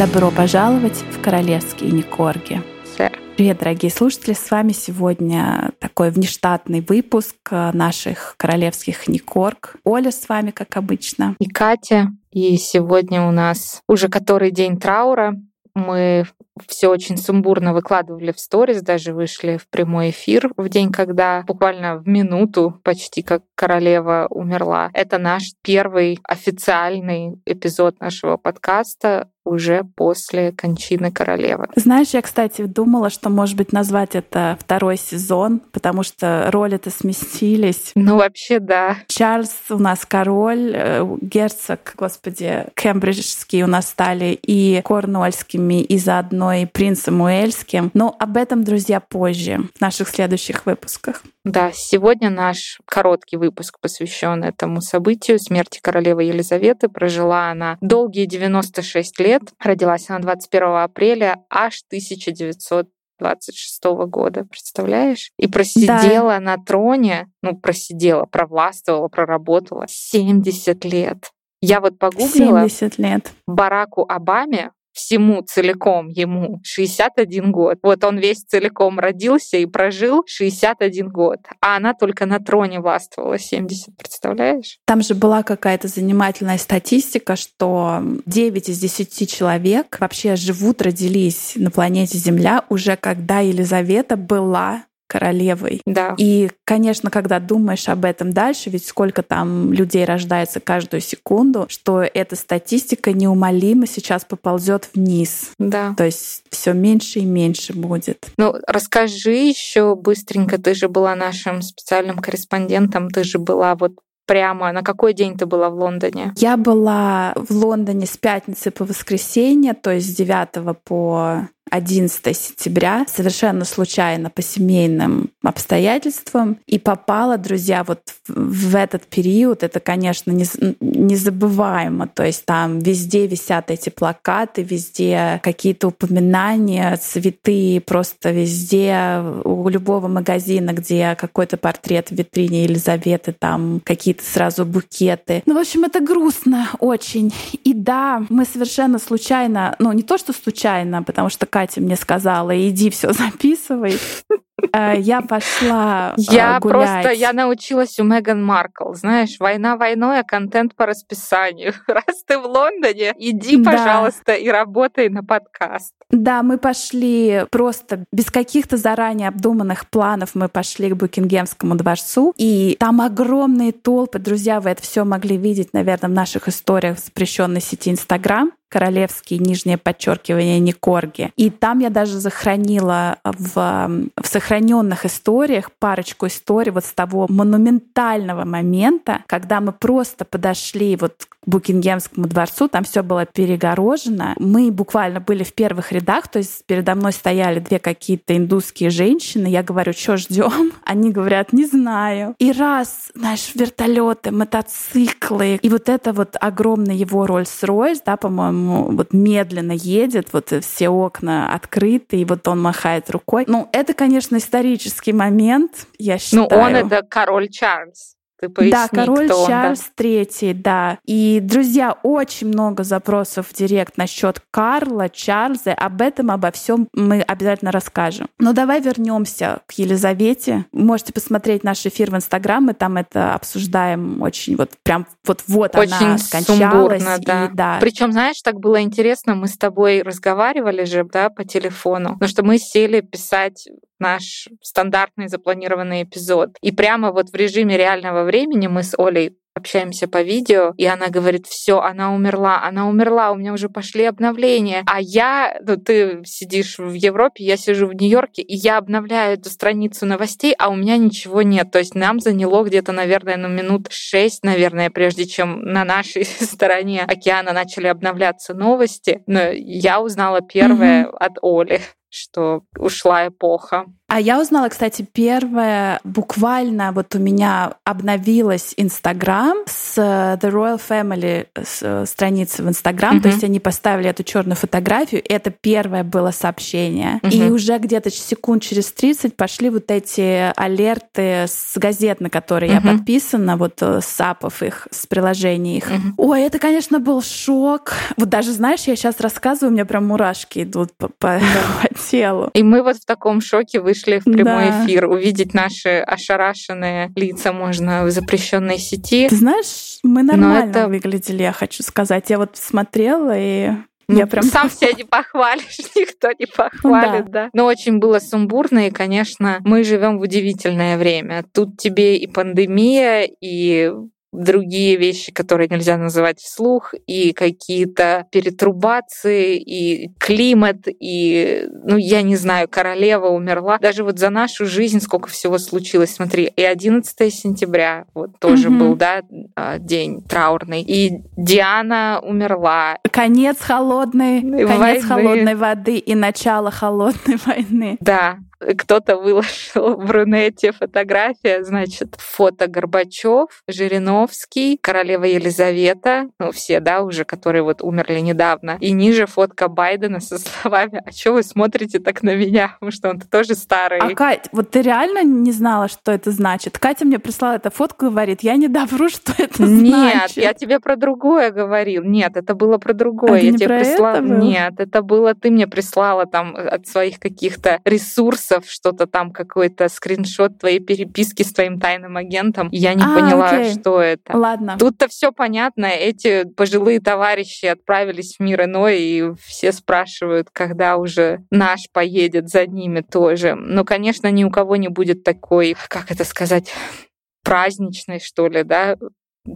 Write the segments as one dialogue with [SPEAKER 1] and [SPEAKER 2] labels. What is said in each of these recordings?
[SPEAKER 1] Добро пожаловать в королевские Никорги.
[SPEAKER 2] Сэр.
[SPEAKER 1] Привет, дорогие слушатели! С вами сегодня такой внештатный выпуск наших королевских Никорг. Оля с вами, как обычно.
[SPEAKER 2] И Катя. И сегодня у нас уже который день траура. Мы все очень сумбурно выкладывали в сторис, даже вышли в прямой эфир в день, когда буквально в минуту почти как королева умерла. Это наш первый официальный эпизод нашего подкаста уже после кончины королевы.
[SPEAKER 1] Знаешь, я, кстати, думала, что, может быть, назвать это второй сезон, потому что роли-то сместились.
[SPEAKER 2] Ну, вообще, да.
[SPEAKER 1] Чарльз у нас король, э, герцог, господи, кембриджский у нас стали и корнуольскими, и заодно и принцем Уэльским. Но об этом, друзья, позже, в наших следующих выпусках.
[SPEAKER 2] Да, сегодня наш короткий выпуск посвящен этому событию смерти королевы Елизаветы. Прожила она долгие 96 лет. Родилась она 21 апреля аж 1926 года, представляешь? И просидела да. на троне, ну, просидела, провластвовала, проработала 70 лет. Я вот погуглила.
[SPEAKER 1] 70 лет.
[SPEAKER 2] Бараку Обаме всему целиком ему 61 год. Вот он весь целиком родился и прожил 61 год, а она только на троне властвовала 70, представляешь?
[SPEAKER 1] Там же была какая-то занимательная статистика, что 9 из 10 человек вообще живут, родились на планете Земля уже когда Елизавета была королевой.
[SPEAKER 2] Да.
[SPEAKER 1] И, конечно, когда думаешь об этом дальше, ведь сколько там людей рождается каждую секунду, что эта статистика неумолимо сейчас поползет вниз.
[SPEAKER 2] Да.
[SPEAKER 1] То есть все меньше и меньше будет.
[SPEAKER 2] Ну, расскажи еще быстренько, ты же была нашим специальным корреспондентом, ты же была вот прямо? На какой день ты была в Лондоне?
[SPEAKER 1] Я была в Лондоне с пятницы по воскресенье, то есть с 9 по 11 сентября совершенно случайно по семейным обстоятельствам и попала, друзья, вот в этот период. Это, конечно, незабываемо. То есть там везде висят эти плакаты, везде какие-то упоминания, цветы, просто везде у любого магазина, где какой-то портрет в витрине Елизаветы, там какие-то сразу букеты. Ну, в общем, это грустно очень. И да, мы совершенно случайно, ну, не то, что случайно, потому что Катя мне сказала, иди все записывай. Э, я пошла
[SPEAKER 2] э, Я гулять. просто, я научилась у Меган Маркл, знаешь, война войной, а контент по расписанию. Раз ты в Лондоне, иди, да. пожалуйста, и работай на подкаст.
[SPEAKER 1] Да, мы пошли просто без каких-то заранее обдуманных планов, мы пошли к Букингемскому дворцу, и там огромные толпы, друзья, вы это все могли видеть, наверное, в наших историях в запрещенной сети Инстаграм королевский, нижнее подчеркивание Никорги. И там я даже захоронила в, в сохраненных историях парочку историй вот с того монументального момента, когда мы просто подошли вот к Букингемскому дворцу, там все было перегорожено. Мы буквально были в первых рядах, то есть передо мной стояли две какие-то индусские женщины. Я говорю, что ждем? Они говорят, не знаю. И раз, знаешь, вертолеты, мотоциклы, и вот это вот огромный его Роллс-Ройс, да, по-моему, вот медленно едет, вот все окна открыты, и вот он махает рукой. Ну, это, конечно, исторический момент, я считаю.
[SPEAKER 2] Ну, он это король Чарльз. Ты поясни,
[SPEAKER 1] да, король
[SPEAKER 2] кто
[SPEAKER 1] Чарльз
[SPEAKER 2] он,
[SPEAKER 1] да? Третий, да. И, друзья, очень много запросов в директ насчет Карла, Чарльза. Об этом, обо всем мы обязательно расскажем. Но давай вернемся к Елизавете. Можете посмотреть наш эфир в Инстаграм, мы там это обсуждаем очень вот прям вот вот
[SPEAKER 2] очень
[SPEAKER 1] она скончалась.
[SPEAKER 2] Сумбурно, да.
[SPEAKER 1] И, да.
[SPEAKER 2] Причем, знаешь, так было интересно, мы с тобой разговаривали же, да, по телефону, потому что мы сели писать наш стандартный запланированный эпизод. И прямо вот в режиме реального времени мы с Олей общаемся по видео, и она говорит, все, она умерла, она умерла, у меня уже пошли обновления. А я, ну ты сидишь в Европе, я сижу в Нью-Йорке, и я обновляю эту страницу новостей, а у меня ничего нет. То есть нам заняло где-то, наверное, ну, минут шесть, наверное, прежде чем на нашей стороне океана начали обновляться новости. Но я узнала первое mm-hmm. от Оли что ушла эпоха.
[SPEAKER 1] А я узнала, кстати, первое, буквально вот у меня обновилась Инстаграм, с э, The Royal Family с страницы в Инстаграм, mm-hmm. то есть они поставили эту черную фотографию, это первое было сообщение. Mm-hmm. И уже где-то секунд через 30 пошли вот эти алерты с газет, на которые mm-hmm. я подписана, вот с апов их, с приложений их. Mm-hmm. Ой, это, конечно, был шок. Вот даже, знаешь, я сейчас рассказываю, у меня прям мурашки идут по, по, по телу.
[SPEAKER 2] И мы вот в таком шоке вышли в прямой да. эфир. Увидеть наши ошарашенные лица можно в запрещенной сети.
[SPEAKER 1] Ты знаешь, мы нормально это... выглядели, я хочу сказать. Я вот смотрела и я прям...
[SPEAKER 2] Сам себя не похвалишь, никто не похвалит, да. да. Но очень было сумбурно, и, конечно, мы живем в удивительное время. Тут тебе и пандемия, и другие вещи, которые нельзя называть вслух, и какие-то перетрубации, и климат, и, ну, я не знаю, королева умерла. Даже вот за нашу жизнь сколько всего случилось. Смотри, и 11 сентября вот тоже mm-hmm. был, да, а, день траурный, и Диана умерла.
[SPEAKER 1] Конец холодной, конец холодной воды и начало холодной войны.
[SPEAKER 2] Да, кто-то выложил в Рунете фотография, значит, фото Горбачев, Жириновский, королева Елизавета, ну все, да, уже, которые вот умерли недавно, и ниже фотка Байдена со словами «А что вы смотрите так на меня?» Потому что он тоже старый.
[SPEAKER 1] А, Кать, вот ты реально не знала, что это значит? Катя мне прислала эту фотку и говорит, я не довру, что это
[SPEAKER 2] значит. Нет, я тебе про другое говорил. Нет, это было про другое.
[SPEAKER 1] Это
[SPEAKER 2] я тебе прислала. Нет, это было ты мне прислала там от своих каких-то ресурсов ресурсов, что-то там, какой-то скриншот твоей переписки с твоим тайным агентом. Я не
[SPEAKER 1] а,
[SPEAKER 2] поняла,
[SPEAKER 1] окей.
[SPEAKER 2] что это.
[SPEAKER 1] Ладно.
[SPEAKER 2] Тут-то все понятно. Эти пожилые товарищи отправились в мир иной, и все спрашивают, когда уже наш поедет за ними тоже. Но, конечно, ни у кого не будет такой, как это сказать, праздничной, что ли, да,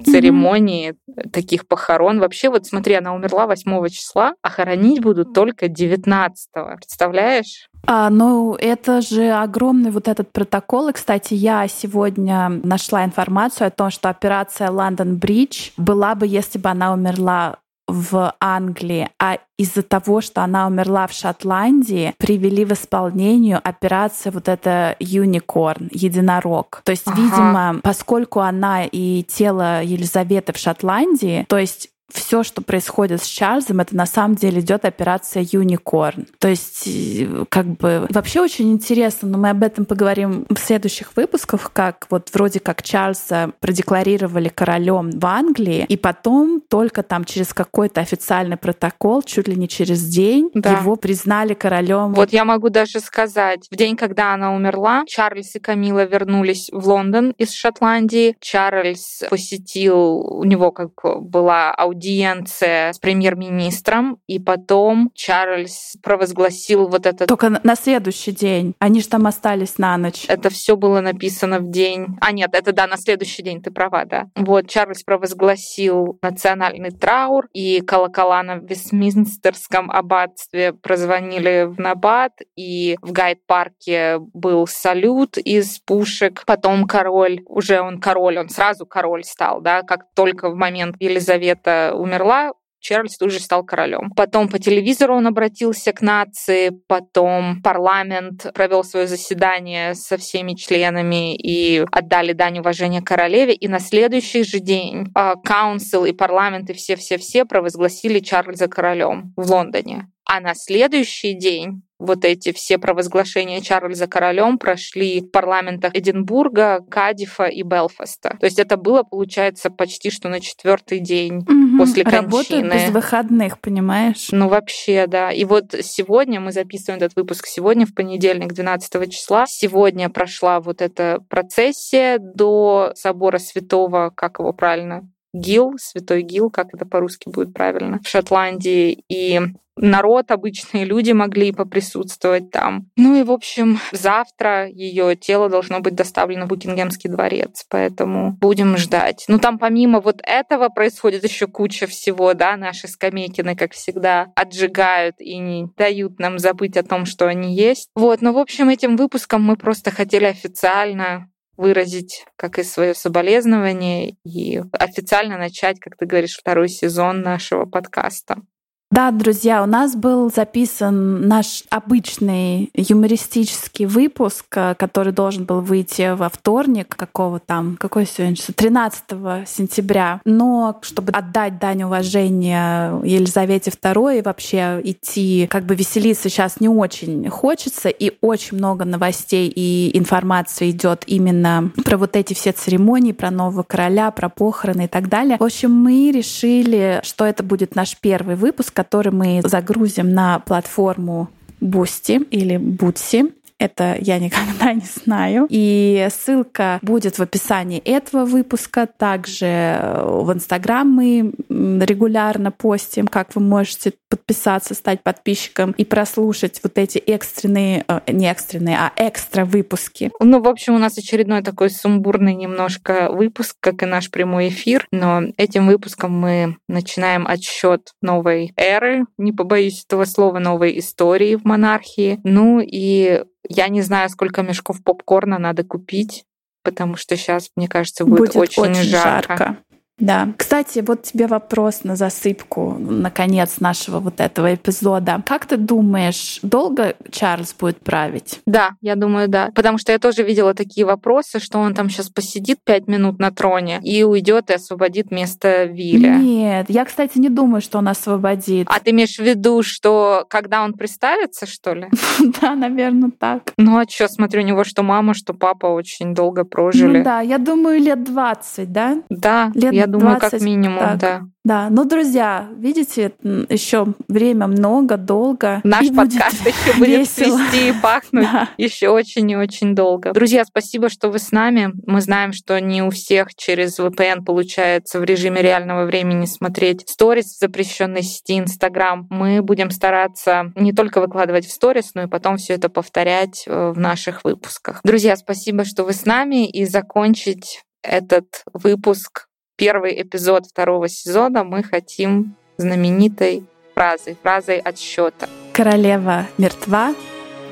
[SPEAKER 2] церемонии mm-hmm. таких похорон. Вообще, вот смотри, она умерла 8 числа, а хоронить будут только 19 Представляешь?
[SPEAKER 1] А, ну, это же огромный вот этот протокол. И, кстати, я сегодня нашла информацию о том, что операция Лондон Бридж была бы, если бы она умерла в Англии, а из-за того, что она умерла в Шотландии, привели в исполнение операцию вот это Юникорн, единорог. То есть, ага. видимо, поскольку она и тело Елизаветы в Шотландии, то есть все, что происходит с Чарльзом, это на самом деле идет операция Юникорн. То есть, э, как бы, вообще очень интересно, но мы об этом поговорим в следующих выпусках, как вот вроде как Чарльза продекларировали королем в Англии, и потом только там через какой-то официальный протокол, чуть ли не через день, да. его признали королем.
[SPEAKER 2] Вот я могу даже сказать, в день, когда она умерла, Чарльз и Камила вернулись в Лондон из Шотландии. Чарльз посетил, у него как была аудитория аудиенция с премьер-министром, и потом Чарльз провозгласил вот этот...
[SPEAKER 1] Только на следующий день. Они же там остались на ночь.
[SPEAKER 2] Это все было написано в день... А нет, это да, на следующий день, ты права, да. Вот Чарльз провозгласил национальный траур, и колокола на Вестминстерском аббатстве прозвонили в Набат, и в Гайд-парке был салют из пушек. Потом король, уже он король, он сразу король стал, да, как только в момент Елизавета умерла, Чарльз тут же стал королем. Потом по телевизору он обратился к нации, потом парламент провел свое заседание со всеми членами и отдали дань уважения королеве. И на следующий же день каунсил и парламент и все-все-все провозгласили Чарльза королем в Лондоне. А на следующий день вот эти все провозглашения Чарльза королем прошли в парламентах Эдинбурга, Кадифа и Белфаста. То есть это было, получается, почти что на четвертый день угу. после кончины.
[SPEAKER 1] Работают без выходных, понимаешь?
[SPEAKER 2] Ну вообще, да. И вот сегодня мы записываем этот выпуск сегодня, в понедельник, 12 числа. Сегодня прошла вот эта процессия до собора святого, как его правильно, Гил, Святой Гил, как это по-русски будет правильно, в Шотландии. И народ, обычные люди могли поприсутствовать там. Ну и, в общем, завтра ее тело должно быть доставлено в Букингемский дворец, поэтому будем ждать. Ну там помимо вот этого происходит еще куча всего, да, наши скамейкины, как всегда, отжигают и не дают нам забыть о том, что они есть. Вот, но, в общем, этим выпуском мы просто хотели официально выразить, как и свое соболезнование, и официально начать, как ты говоришь, второй сезон нашего подкаста.
[SPEAKER 1] Да, друзья, у нас был записан наш обычный юмористический выпуск, э, который должен был выйти во вторник, какого там, какой сегодня число? 13 сентября. Но чтобы отдать дань уважения Елизавете II и вообще идти, как бы веселиться сейчас не очень хочется, и очень много новостей и информации идет именно про вот эти все церемонии, про нового короля, про похороны и так далее. В общем, мы решили, что это будет наш первый выпуск, который мы загрузим на платформу Бусти или Бутси. Это я никогда не знаю. И ссылка будет в описании этого выпуска. Также э, в Инстаграм мы регулярно постим, как вы можете подписаться, стать подписчиком и прослушать вот эти экстренные, э, не экстренные, а экстра выпуски.
[SPEAKER 2] Ну, в общем, у нас очередной такой сумбурный немножко выпуск, как и наш прямой эфир. Но этим выпуском мы начинаем отсчет новой эры, не побоюсь этого слова, новой истории в монархии. Ну и я не знаю, сколько мешков попкорна надо купить, потому что сейчас, мне кажется, будет, будет очень, очень жарко. жарко.
[SPEAKER 1] Да. Кстати, вот тебе вопрос на засыпку, наконец, нашего вот этого эпизода. Как ты думаешь, долго Чарльз будет править?
[SPEAKER 2] Да, я думаю, да. Потому что я тоже видела такие вопросы, что он там сейчас посидит пять минут на троне и уйдет и освободит место Вилля.
[SPEAKER 1] Нет, я, кстати, не думаю, что он освободит.
[SPEAKER 2] А ты имеешь в виду, что когда он представится, что ли?
[SPEAKER 1] Да, наверное, так.
[SPEAKER 2] Ну а что, смотрю, у него что мама, что папа очень долго прожили.
[SPEAKER 1] Ну да, я думаю, лет 20, да?
[SPEAKER 2] Да, лет я думаю, как минимум, так. да.
[SPEAKER 1] Да, ну, друзья, видите, еще время много, долго.
[SPEAKER 2] Наш подкаст еще будет свести и пахнуть да. еще очень и очень долго. Друзья, спасибо, что вы с нами. Мы знаем, что не у всех через VPN получается в режиме реального времени смотреть сторис в запрещенной сети Инстаграм. Мы будем стараться не только выкладывать в сторис, но и потом все это повторять э, в наших выпусках. Друзья, спасибо, что вы с нами. И закончить этот выпуск первый эпизод второго сезона мы хотим знаменитой фразой, фразой отсчета.
[SPEAKER 1] Королева мертва,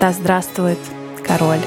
[SPEAKER 1] да здравствует король.